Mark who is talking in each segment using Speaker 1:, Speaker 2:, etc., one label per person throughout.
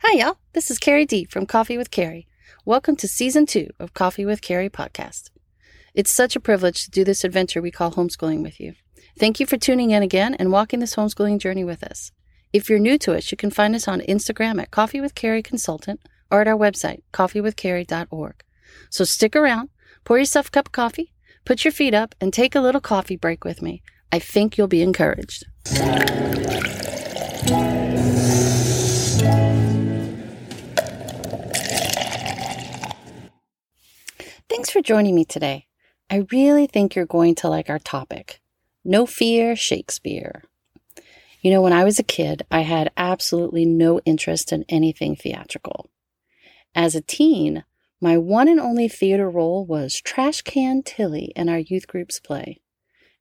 Speaker 1: Hi, y'all. This is Carrie D from Coffee with Carrie. Welcome to season two of Coffee with Carrie podcast. It's such a privilege to do this adventure we call homeschooling with you. Thank you for tuning in again and walking this homeschooling journey with us. If you're new to us, you can find us on Instagram at Coffee with Carrie Consultant or at our website, coffeewithcarrie.org. So stick around, pour yourself a cup of coffee, put your feet up, and take a little coffee break with me. I think you'll be encouraged. Thanks for joining me today. I really think you're going to like our topic No Fear Shakespeare. You know, when I was a kid, I had absolutely no interest in anything theatrical. As a teen, my one and only theater role was Trash Can Tilly in our youth group's play.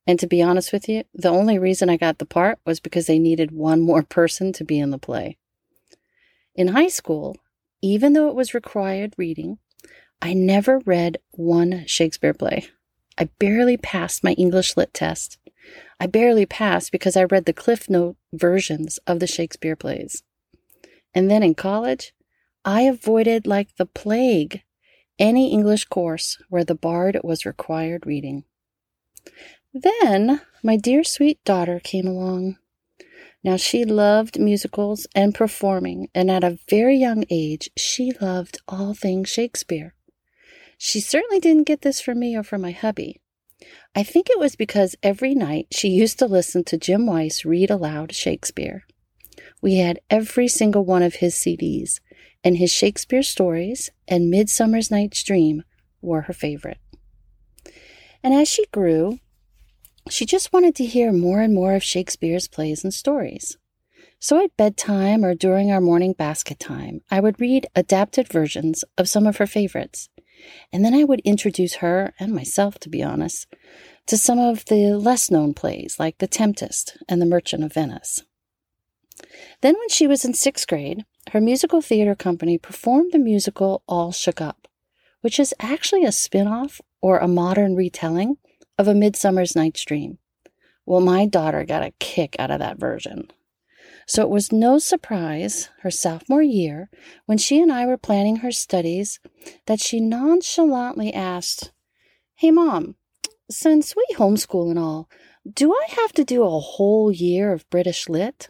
Speaker 1: And to be honest with you, the only reason I got the part was because they needed one more person to be in the play. In high school, even though it was required reading, I never read one Shakespeare play. I barely passed my English lit test. I barely passed because I read the Cliff Note versions of the Shakespeare plays. And then in college, I avoided like the plague any English course where the bard was required reading. Then my dear sweet daughter came along. Now she loved musicals and performing, and at a very young age she loved all things Shakespeare. She certainly didn't get this from me or from my hubby. I think it was because every night she used to listen to Jim Weiss read aloud Shakespeare. We had every single one of his CDs, and his Shakespeare stories and Midsummer's Night's Dream were her favorite. And as she grew, she just wanted to hear more and more of Shakespeare's plays and stories. So at bedtime or during our morning basket time, I would read adapted versions of some of her favorites and then I would introduce her and myself, to be honest, to some of the less known plays like The Tempest and The Merchant of Venice. Then, when she was in sixth grade, her musical theater company performed the musical All Shook Up, which is actually a spin off or a modern retelling of A Midsummer's Night's Dream. Well, my daughter got a kick out of that version. So it was no surprise her sophomore year, when she and I were planning her studies, that she nonchalantly asked, Hey, Mom, since we homeschool and all, do I have to do a whole year of British Lit?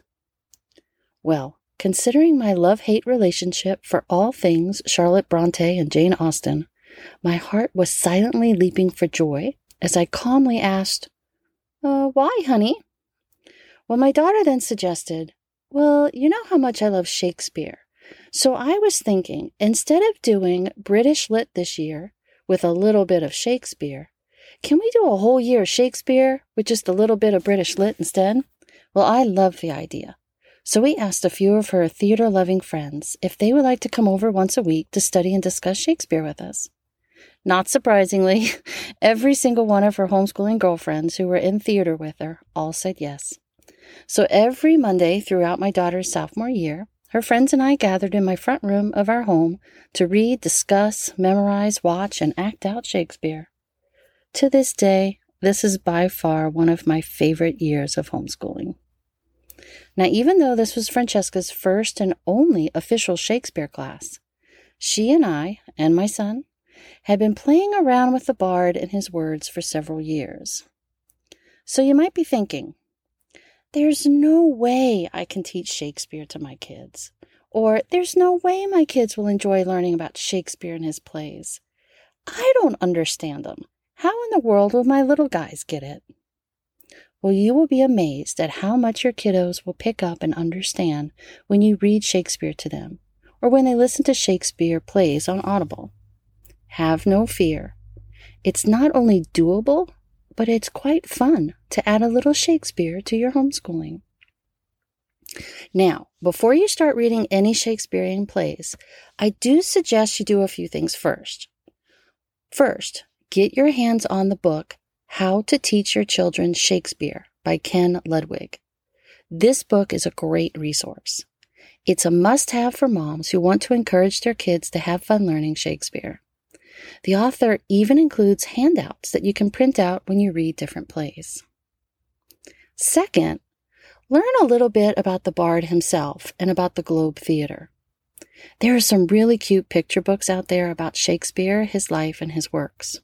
Speaker 1: Well, considering my love hate relationship for all things Charlotte Bronte and Jane Austen, my heart was silently leaping for joy as I calmly asked, uh, Why, honey? Well, my daughter then suggested, well, you know how much I love Shakespeare. So I was thinking, instead of doing British Lit this year with a little bit of Shakespeare, can we do a whole year of Shakespeare with just a little bit of British Lit instead? Well, I love the idea. So we asked a few of her theater loving friends if they would like to come over once a week to study and discuss Shakespeare with us. Not surprisingly, every single one of her homeschooling girlfriends who were in theater with her all said yes. So every Monday throughout my daughter's sophomore year, her friends and I gathered in my front room of our home to read, discuss, memorize, watch, and act out Shakespeare. To this day, this is by far one of my favorite years of homeschooling. Now, even though this was Francesca's first and only official Shakespeare class, she and I, and my son, had been playing around with the bard and his words for several years. So you might be thinking, there's no way I can teach Shakespeare to my kids. Or there's no way my kids will enjoy learning about Shakespeare and his plays. I don't understand them. How in the world will my little guys get it? Well, you will be amazed at how much your kiddos will pick up and understand when you read Shakespeare to them or when they listen to Shakespeare plays on Audible. Have no fear. It's not only doable, but it's quite fun to add a little Shakespeare to your homeschooling. Now, before you start reading any Shakespearean plays, I do suggest you do a few things first. First, get your hands on the book How to Teach Your Children Shakespeare by Ken Ludwig. This book is a great resource. It's a must have for moms who want to encourage their kids to have fun learning Shakespeare. The author even includes handouts that you can print out when you read different plays. Second, learn a little bit about the bard himself and about the Globe Theater. There are some really cute picture books out there about Shakespeare, his life, and his works.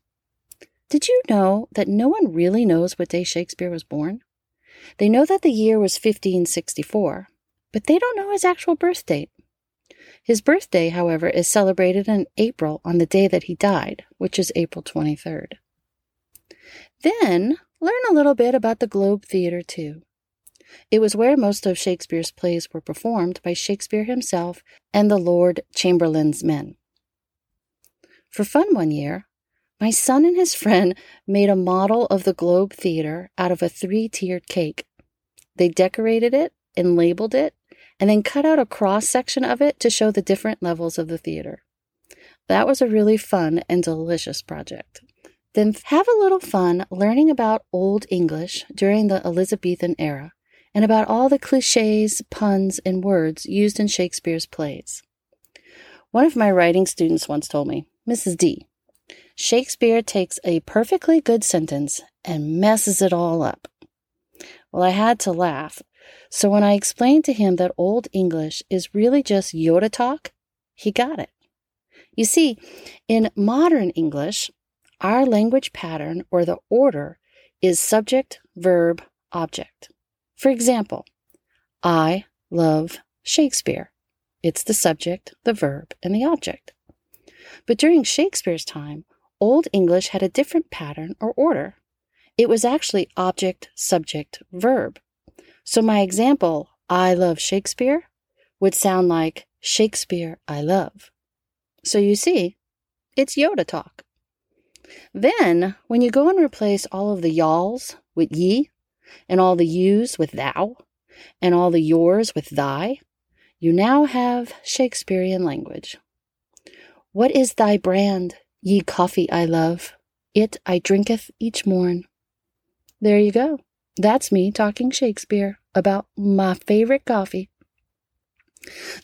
Speaker 1: Did you know that no one really knows what day Shakespeare was born? They know that the year was 1564, but they don't know his actual birth date. His birthday, however, is celebrated in April on the day that he died, which is April 23rd. Then learn a little bit about the Globe Theatre, too. It was where most of Shakespeare's plays were performed by Shakespeare himself and the Lord Chamberlain's men. For fun one year, my son and his friend made a model of the Globe Theatre out of a three tiered cake. They decorated it and labeled it, and then cut out a cross section of it to show the different levels of the theater. That was a really fun and delicious project. Then have a little fun learning about Old English during the Elizabethan era and about all the cliches, puns, and words used in Shakespeare's plays. One of my writing students once told me, Mrs. D, Shakespeare takes a perfectly good sentence and messes it all up. Well, I had to laugh. So when I explained to him that Old English is really just Yoda talk, he got it. You see, in modern English, our language pattern or the order is subject, verb, object. For example, I love Shakespeare. It's the subject, the verb, and the object. But during Shakespeare's time, Old English had a different pattern or order. It was actually object, subject, verb. So my example, I love Shakespeare, would sound like Shakespeare I love. So you see, it's Yoda talk. Then, when you go and replace all of the y'alls with ye, and all the yous with thou, and all the yours with thy, you now have Shakespearean language. What is thy brand, ye coffee I love? It I drinketh each morn. There you go. That's me talking Shakespeare about my favorite coffee.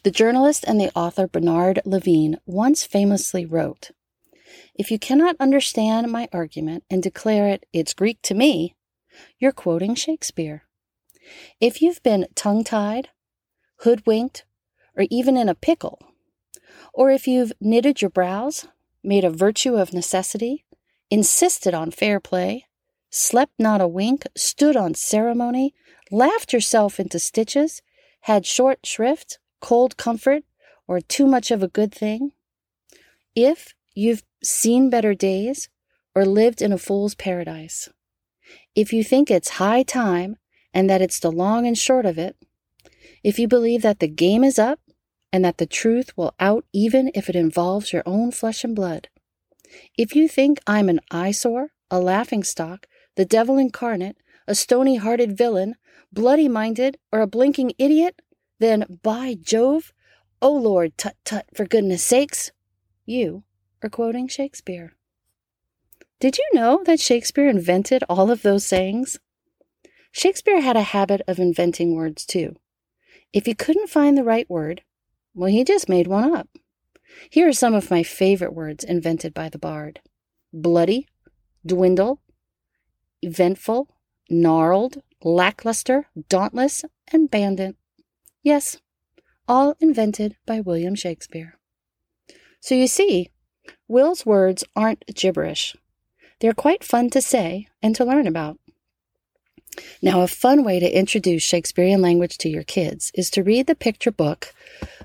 Speaker 1: The journalist and the author Bernard Levin once famously wrote If you cannot understand my argument and declare it, it's Greek to me, you're quoting Shakespeare. If you've been tongue tied, hoodwinked, or even in a pickle, or if you've knitted your brows, made a virtue of necessity, insisted on fair play, slept not a wink, stood on ceremony, laughed yourself into stitches, had short shrift, cold comfort, or too much of a good thing, if you've seen better days or lived in a fool's paradise, if you think it's high time and that it's the long and short of it, if you believe that the game is up and that the truth will out even if it involves your own flesh and blood, if you think I'm an eyesore, a laughing stock, the devil incarnate, a stony hearted villain, bloody minded, or a blinking idiot, then by Jove, oh Lord, tut tut, for goodness sakes, you are quoting Shakespeare. Did you know that Shakespeare invented all of those sayings? Shakespeare had a habit of inventing words too. If he couldn't find the right word, well, he just made one up. Here are some of my favorite words invented by the bard bloody, dwindle, eventful, gnarled, lackluster, dauntless, and bandit. Yes, all invented by William Shakespeare. So you see, Will's words aren't gibberish. They're quite fun to say and to learn about. Now, a fun way to introduce Shakespearean language to your kids is to read the picture book.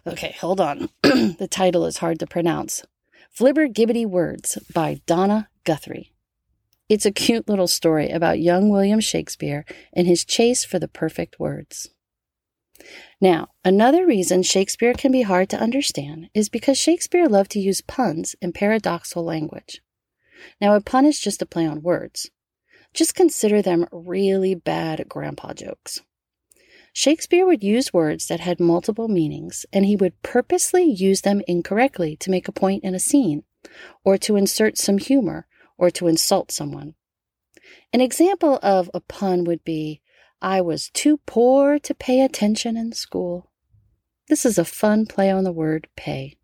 Speaker 1: Okay, hold on. the title is hard to pronounce. Flibbergibbety Words by Donna Guthrie. It's a cute little story about young William Shakespeare and his chase for the perfect words. Now, another reason Shakespeare can be hard to understand is because Shakespeare loved to use puns and paradoxical language. Now, a pun is just a play on words. Just consider them really bad grandpa jokes. Shakespeare would use words that had multiple meanings, and he would purposely use them incorrectly to make a point in a scene, or to insert some humor, or to insult someone. An example of a pun would be, I was too poor to pay attention in school. This is a fun play on the word pay.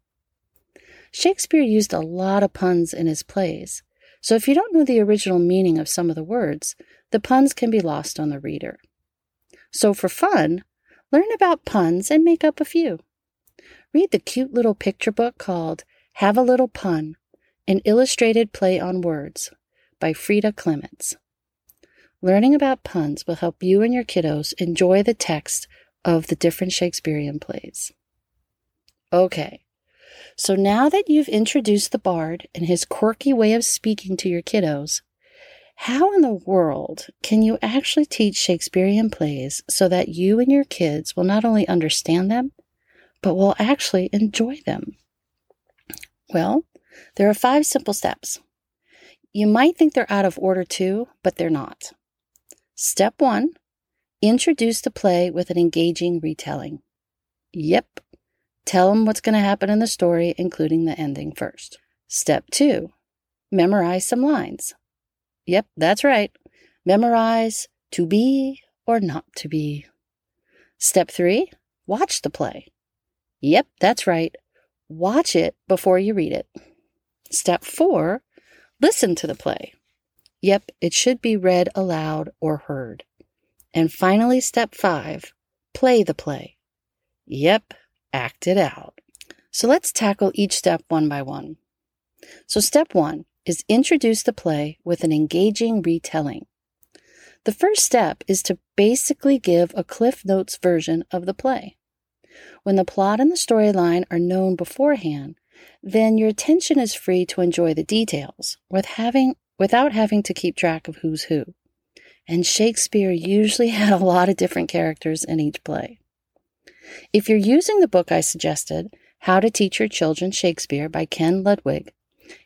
Speaker 1: Shakespeare used a lot of puns in his plays, so if you don't know the original meaning of some of the words, the puns can be lost on the reader. So for fun, learn about puns and make up a few. read the cute little picture book called Have a Little Pun An Illustrated Play on Words by Frida Clements. Learning about puns will help you and your kiddos enjoy the text of the different Shakespearean plays. Okay, so now that you've introduced the bard and his quirky way of speaking to your kiddos, how in the world can you actually teach Shakespearean plays so that you and your kids will not only understand them, but will actually enjoy them? Well, there are five simple steps. You might think they're out of order too, but they're not. Step one introduce the play with an engaging retelling. Yep, tell them what's going to happen in the story, including the ending first. Step two memorize some lines. Yep, that's right. Memorize to be or not to be. Step three watch the play. Yep, that's right. Watch it before you read it. Step four listen to the play. Yep, it should be read aloud or heard. And finally, step five play the play. Yep, act it out. So let's tackle each step one by one. So, step one is introduce the play with an engaging retelling. The first step is to basically give a Cliff Notes version of the play. When the plot and the storyline are known beforehand, then your attention is free to enjoy the details with having, without having to keep track of who's who. And Shakespeare usually had a lot of different characters in each play. If you're using the book I suggested, How to Teach Your Children Shakespeare by Ken Ludwig,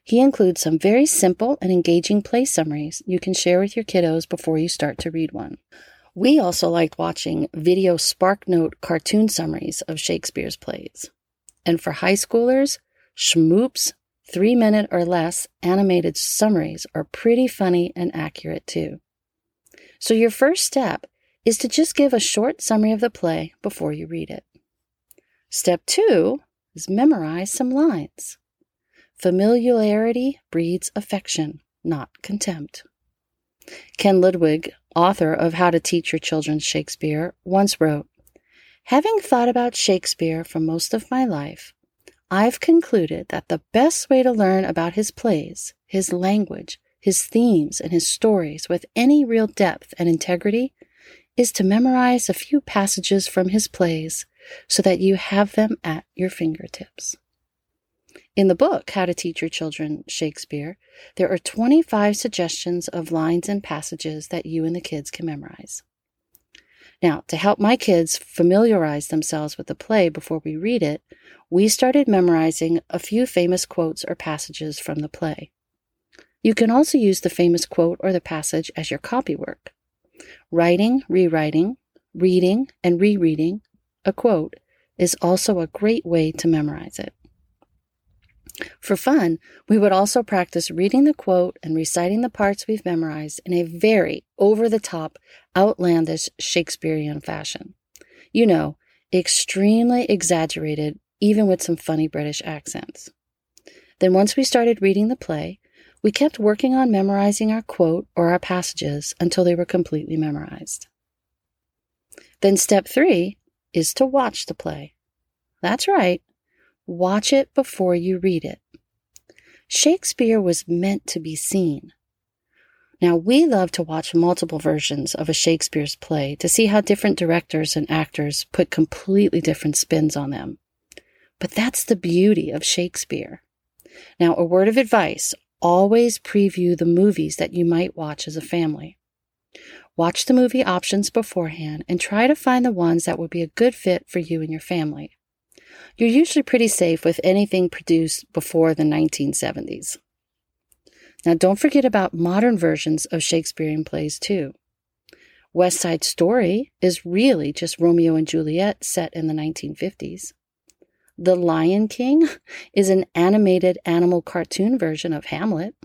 Speaker 1: he includes some very simple and engaging play summaries you can share with your kiddos before you start to read one. We also liked watching video SparkNote cartoon summaries of Shakespeare's plays. And for high schoolers, Shmoop's three minute or less animated summaries are pretty funny and accurate too. So your first step is to just give a short summary of the play before you read it. Step two is memorize some lines. Familiarity breeds affection, not contempt. Ken Ludwig, author of How to Teach Your Children Shakespeare, once wrote Having thought about Shakespeare for most of my life, I've concluded that the best way to learn about his plays, his language, his themes, and his stories with any real depth and integrity is to memorize a few passages from his plays so that you have them at your fingertips. In the book, How to Teach Your Children Shakespeare, there are 25 suggestions of lines and passages that you and the kids can memorize. Now, to help my kids familiarize themselves with the play before we read it, we started memorizing a few famous quotes or passages from the play. You can also use the famous quote or the passage as your copywork. Writing, rewriting, reading, and rereading a quote is also a great way to memorize it. For fun, we would also practice reading the quote and reciting the parts we've memorized in a very over the top, outlandish Shakespearean fashion. You know, extremely exaggerated, even with some funny British accents. Then, once we started reading the play, we kept working on memorizing our quote or our passages until they were completely memorized. Then, step three is to watch the play. That's right, watch it before you read it. Shakespeare was meant to be seen. Now, we love to watch multiple versions of a Shakespeare's play to see how different directors and actors put completely different spins on them. But that's the beauty of Shakespeare. Now, a word of advice always preview the movies that you might watch as a family. Watch the movie options beforehand and try to find the ones that would be a good fit for you and your family. You're usually pretty safe with anything produced before the 1970s. Now, don't forget about modern versions of Shakespearean plays, too. West Side Story is really just Romeo and Juliet set in the 1950s. The Lion King is an animated animal cartoon version of Hamlet.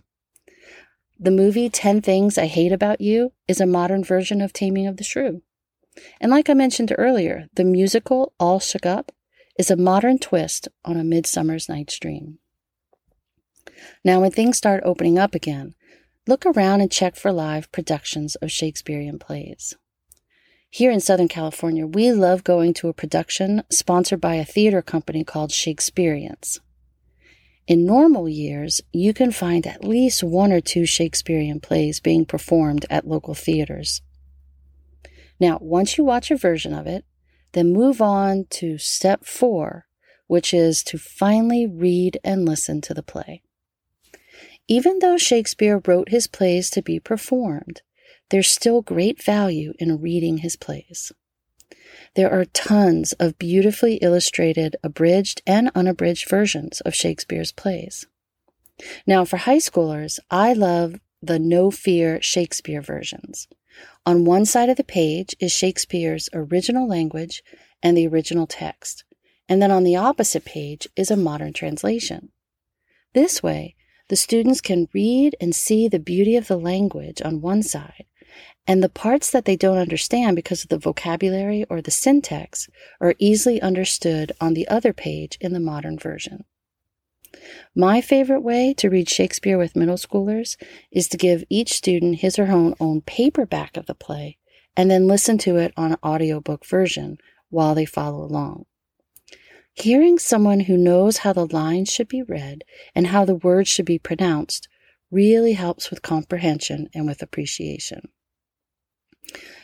Speaker 1: The movie 10 Things I Hate About You is a modern version of Taming of the Shrew. And like I mentioned earlier, the musical All Shook Up is a modern twist on A Midsummer's Night's Dream. Now, when things start opening up again, look around and check for live productions of Shakespearean plays. Here in Southern California, we love going to a production sponsored by a theater company called Shakespeareans. In normal years, you can find at least one or two Shakespearean plays being performed at local theaters. Now, once you watch a version of it, then move on to step four, which is to finally read and listen to the play. Even though Shakespeare wrote his plays to be performed, there's still great value in reading his plays. There are tons of beautifully illustrated, abridged, and unabridged versions of Shakespeare's plays. Now, for high schoolers, I love the No Fear Shakespeare versions. On one side of the page is Shakespeare's original language and the original text, and then on the opposite page is a modern translation. This way, the students can read and see the beauty of the language on one side and the parts that they don't understand because of the vocabulary or the syntax are easily understood on the other page in the modern version. My favorite way to read Shakespeare with middle schoolers is to give each student his or her own paperback of the play and then listen to it on an audiobook version while they follow along. Hearing someone who knows how the lines should be read and how the words should be pronounced really helps with comprehension and with appreciation.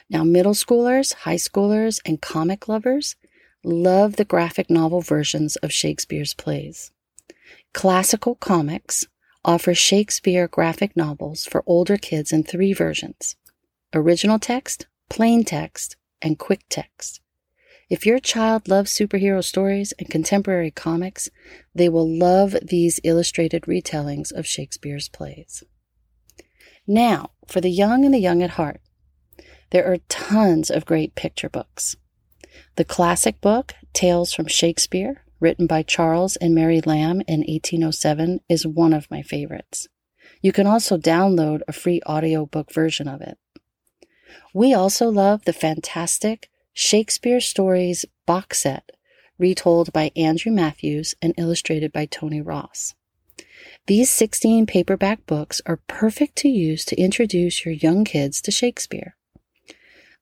Speaker 1: Now, middle schoolers, high schoolers, and comic lovers love the graphic novel versions of Shakespeare's plays. Classical Comics offers Shakespeare graphic novels for older kids in three versions original text, plain text, and quick text. If your child loves superhero stories and contemporary comics, they will love these illustrated retellings of Shakespeare's plays. Now, for the young and the young at heart, there are tons of great picture books. The classic book, Tales from Shakespeare, written by Charles and Mary Lamb in 1807, is one of my favorites. You can also download a free audiobook version of it. We also love the fantastic Shakespeare Stories box set, retold by Andrew Matthews and illustrated by Tony Ross. These 16 paperback books are perfect to use to introduce your young kids to Shakespeare.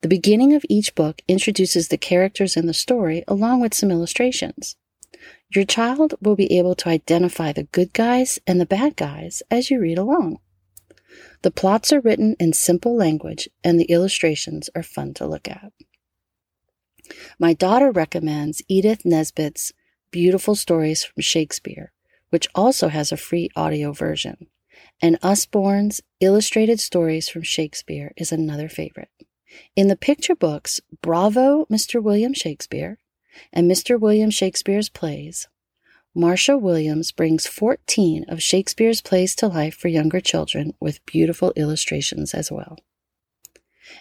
Speaker 1: The beginning of each book introduces the characters in the story along with some illustrations. Your child will be able to identify the good guys and the bad guys as you read along. The plots are written in simple language and the illustrations are fun to look at. My daughter recommends Edith Nesbit's Beautiful Stories from Shakespeare, which also has a free audio version. And Usborne's Illustrated Stories from Shakespeare is another favorite. In the picture books Bravo, Mr. William Shakespeare and Mr. William Shakespeare's plays, Marcia Williams brings 14 of Shakespeare's plays to life for younger children with beautiful illustrations as well.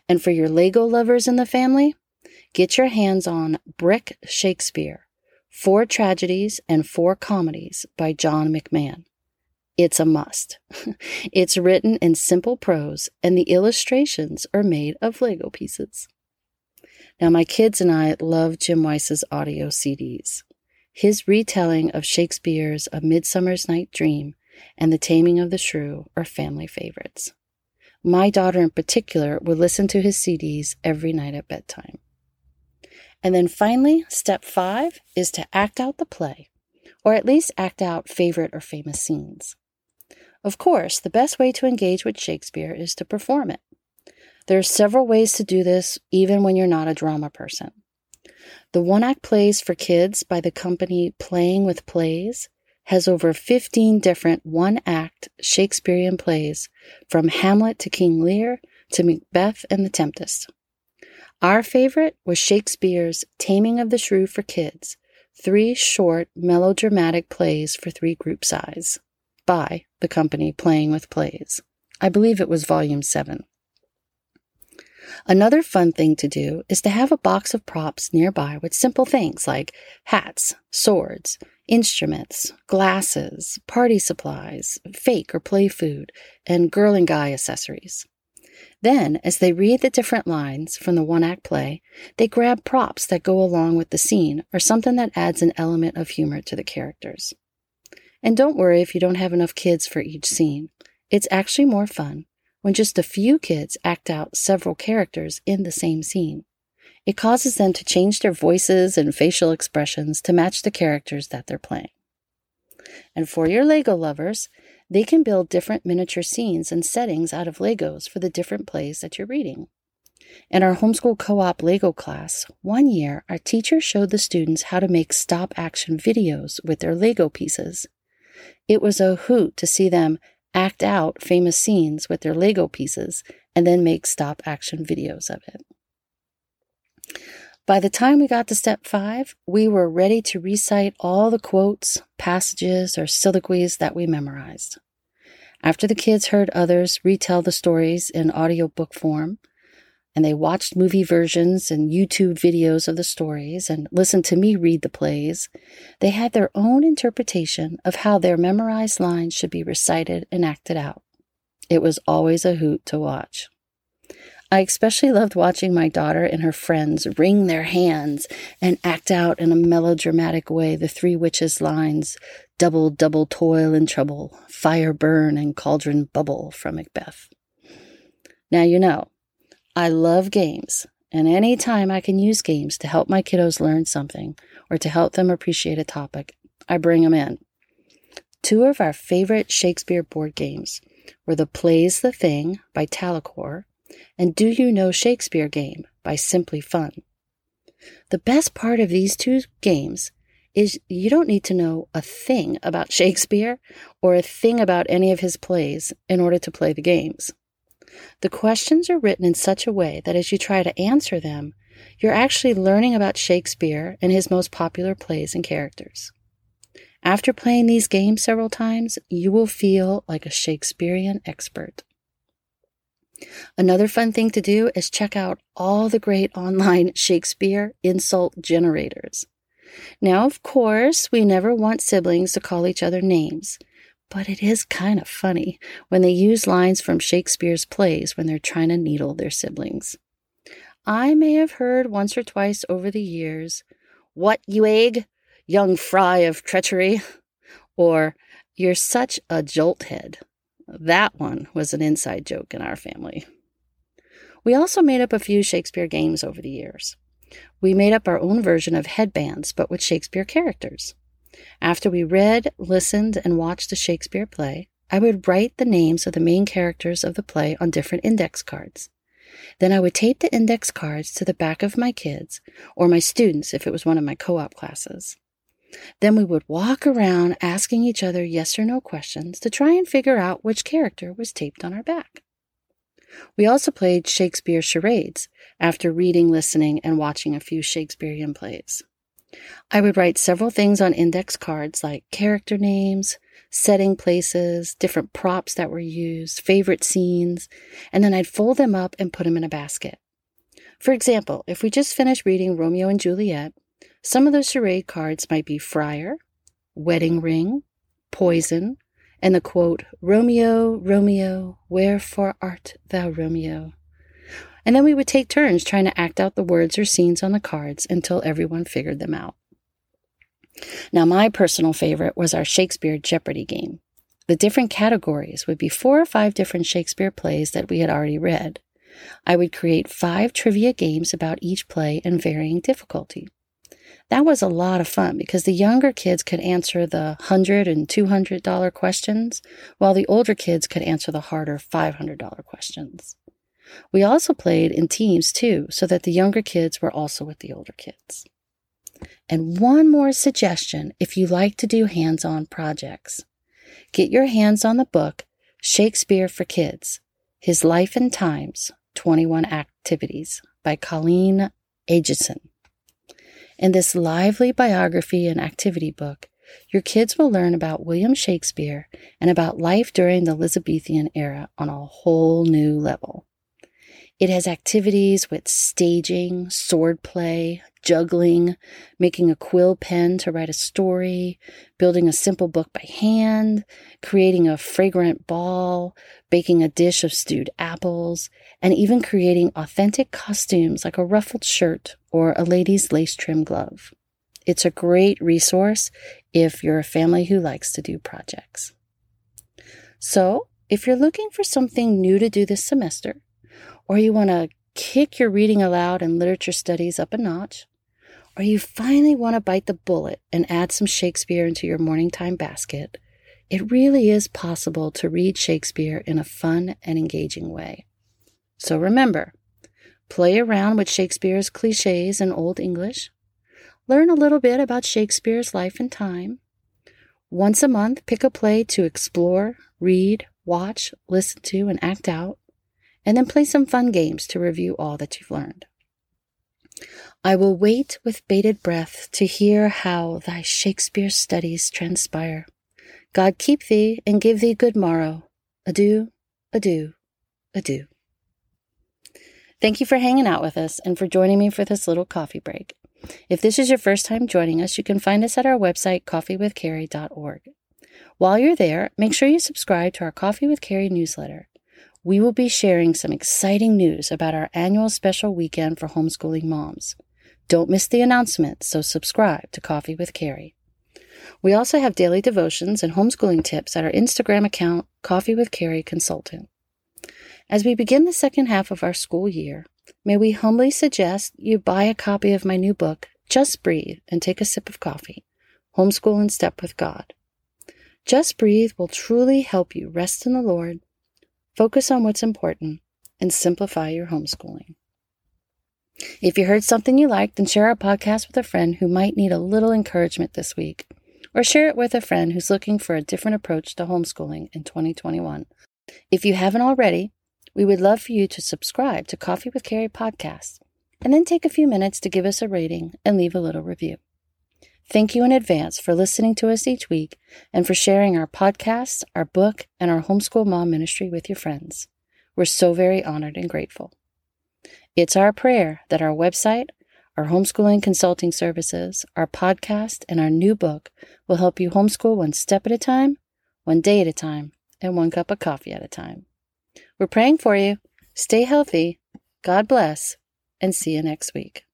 Speaker 1: And for your Lego lovers in the family, get your hands on Brick Shakespeare Four Tragedies and Four Comedies by John McMahon. It's a must. it's written in simple prose, and the illustrations are made of Lego pieces. Now, my kids and I love Jim Weiss's audio CDs. His retelling of Shakespeare's A Midsummer's Night Dream and The Taming of the Shrew are family favorites. My daughter, in particular, would listen to his CDs every night at bedtime. And then finally, step five is to act out the play, or at least act out favorite or famous scenes. Of course, the best way to engage with Shakespeare is to perform it. There are several ways to do this, even when you're not a drama person. The one act plays for kids by the company Playing with Plays has over 15 different one act Shakespearean plays, from Hamlet to King Lear to Macbeth and The Tempest. Our favorite was Shakespeare's Taming of the Shrew for Kids, three short melodramatic plays for three group size by the company Playing with Plays. I believe it was volume 7. Another fun thing to do is to have a box of props nearby with simple things like hats, swords, instruments, glasses, party supplies, fake or play food, and girl and guy accessories. Then, as they read the different lines from the one act play, they grab props that go along with the scene or something that adds an element of humor to the characters. And don't worry if you don't have enough kids for each scene. It's actually more fun when just a few kids act out several characters in the same scene. It causes them to change their voices and facial expressions to match the characters that they're playing. And for your Lego lovers, they can build different miniature scenes and settings out of Legos for the different plays that you're reading. In our homeschool co op Lego class, one year our teacher showed the students how to make stop action videos with their Lego pieces. It was a hoot to see them act out famous scenes with their Lego pieces and then make stop action videos of it. By the time we got to step five, we were ready to recite all the quotes, passages, or soliloquies that we memorized. After the kids heard others retell the stories in audiobook form, and they watched movie versions and YouTube videos of the stories and listened to me read the plays, they had their own interpretation of how their memorized lines should be recited and acted out. It was always a hoot to watch. I especially loved watching my daughter and her friends wring their hands and act out in a melodramatic way the three witches' lines double, double toil and trouble, fire burn and cauldron bubble from Macbeth. Now you know, I love games, and any time I can use games to help my kiddos learn something or to help them appreciate a topic, I bring them in. Two of our favorite Shakespeare board games were the Plays the Thing by Talicor and Do You Know Shakespeare game by Simply Fun. The best part of these two games is you don't need to know a thing about Shakespeare or a thing about any of his plays in order to play the games. The questions are written in such a way that as you try to answer them, you're actually learning about Shakespeare and his most popular plays and characters. After playing these games several times, you will feel like a Shakespearean expert. Another fun thing to do is check out all the great online Shakespeare insult generators. Now, of course, we never want siblings to call each other names, but it is kind of funny when they use lines from Shakespeare's plays when they're trying to needle their siblings. I may have heard once or twice over the years, What, you egg, young fry of treachery? Or, You're such a jolthead. That one was an inside joke in our family. We also made up a few Shakespeare games over the years. We made up our own version of headbands, but with Shakespeare characters. After we read, listened, and watched a Shakespeare play, I would write the names of the main characters of the play on different index cards. Then I would tape the index cards to the back of my kids or my students if it was one of my co op classes. Then we would walk around asking each other yes or no questions to try and figure out which character was taped on our back. We also played Shakespeare charades after reading, listening, and watching a few Shakespearean plays. I would write several things on index cards like character names, setting places, different props that were used, favorite scenes, and then I'd fold them up and put them in a basket. For example, if we just finished reading Romeo and Juliet, some of those charade cards might be Friar, Wedding Ring, Poison, and the quote, Romeo, Romeo, wherefore art thou Romeo? And then we would take turns trying to act out the words or scenes on the cards until everyone figured them out. Now, my personal favorite was our Shakespeare Jeopardy game. The different categories would be four or five different Shakespeare plays that we had already read. I would create five trivia games about each play and varying difficulty. That was a lot of fun because the younger kids could answer the $100 and $200 questions, while the older kids could answer the harder $500 questions. We also played in teams too, so that the younger kids were also with the older kids. And one more suggestion if you like to do hands on projects get your hands on the book Shakespeare for Kids His Life and Times 21 Activities by Colleen Aagesen. In this lively biography and activity book, your kids will learn about William Shakespeare and about life during the Elizabethan era on a whole new level. It has activities with staging, swordplay, juggling, making a quill pen to write a story, building a simple book by hand, creating a fragrant ball, baking a dish of stewed apples, and even creating authentic costumes like a ruffled shirt or a lady's lace trim glove. It's a great resource if you're a family who likes to do projects. So, if you're looking for something new to do this semester, or you want to kick your reading aloud and literature studies up a notch, or you finally want to bite the bullet and add some Shakespeare into your morning time basket, it really is possible to read Shakespeare in a fun and engaging way. So remember, play around with Shakespeare's cliches in Old English, learn a little bit about Shakespeare's life and time. Once a month, pick a play to explore, read, watch, listen to, and act out, and then play some fun games to review all that you've learned. I will wait with bated breath to hear how thy Shakespeare studies transpire. God keep thee and give thee good morrow. Adieu, adieu, adieu. Thank you for hanging out with us and for joining me for this little coffee break. If this is your first time joining us, you can find us at our website, coffeewithcarrie.org. While you're there, make sure you subscribe to our Coffee with Carrie newsletter. We will be sharing some exciting news about our annual special weekend for homeschooling moms. Don't miss the announcement, so subscribe to Coffee with Carrie. We also have daily devotions and homeschooling tips at our Instagram account, Coffee with Carrie Consultant. As we begin the second half of our school year, may we humbly suggest you buy a copy of my new book, Just Breathe and Take a Sip of Coffee Homeschool in Step with God. Just Breathe will truly help you rest in the Lord, focus on what's important, and simplify your homeschooling. If you heard something you liked, then share our podcast with a friend who might need a little encouragement this week, or share it with a friend who's looking for a different approach to homeschooling in 2021. If you haven't already, we would love for you to subscribe to Coffee with Carrie podcast and then take a few minutes to give us a rating and leave a little review. Thank you in advance for listening to us each week and for sharing our podcast, our book, and our homeschool mom ministry with your friends. We're so very honored and grateful. It's our prayer that our website, our homeschooling consulting services, our podcast, and our new book will help you homeschool one step at a time, one day at a time, and one cup of coffee at a time. We're praying for you. Stay healthy. God bless, and see you next week.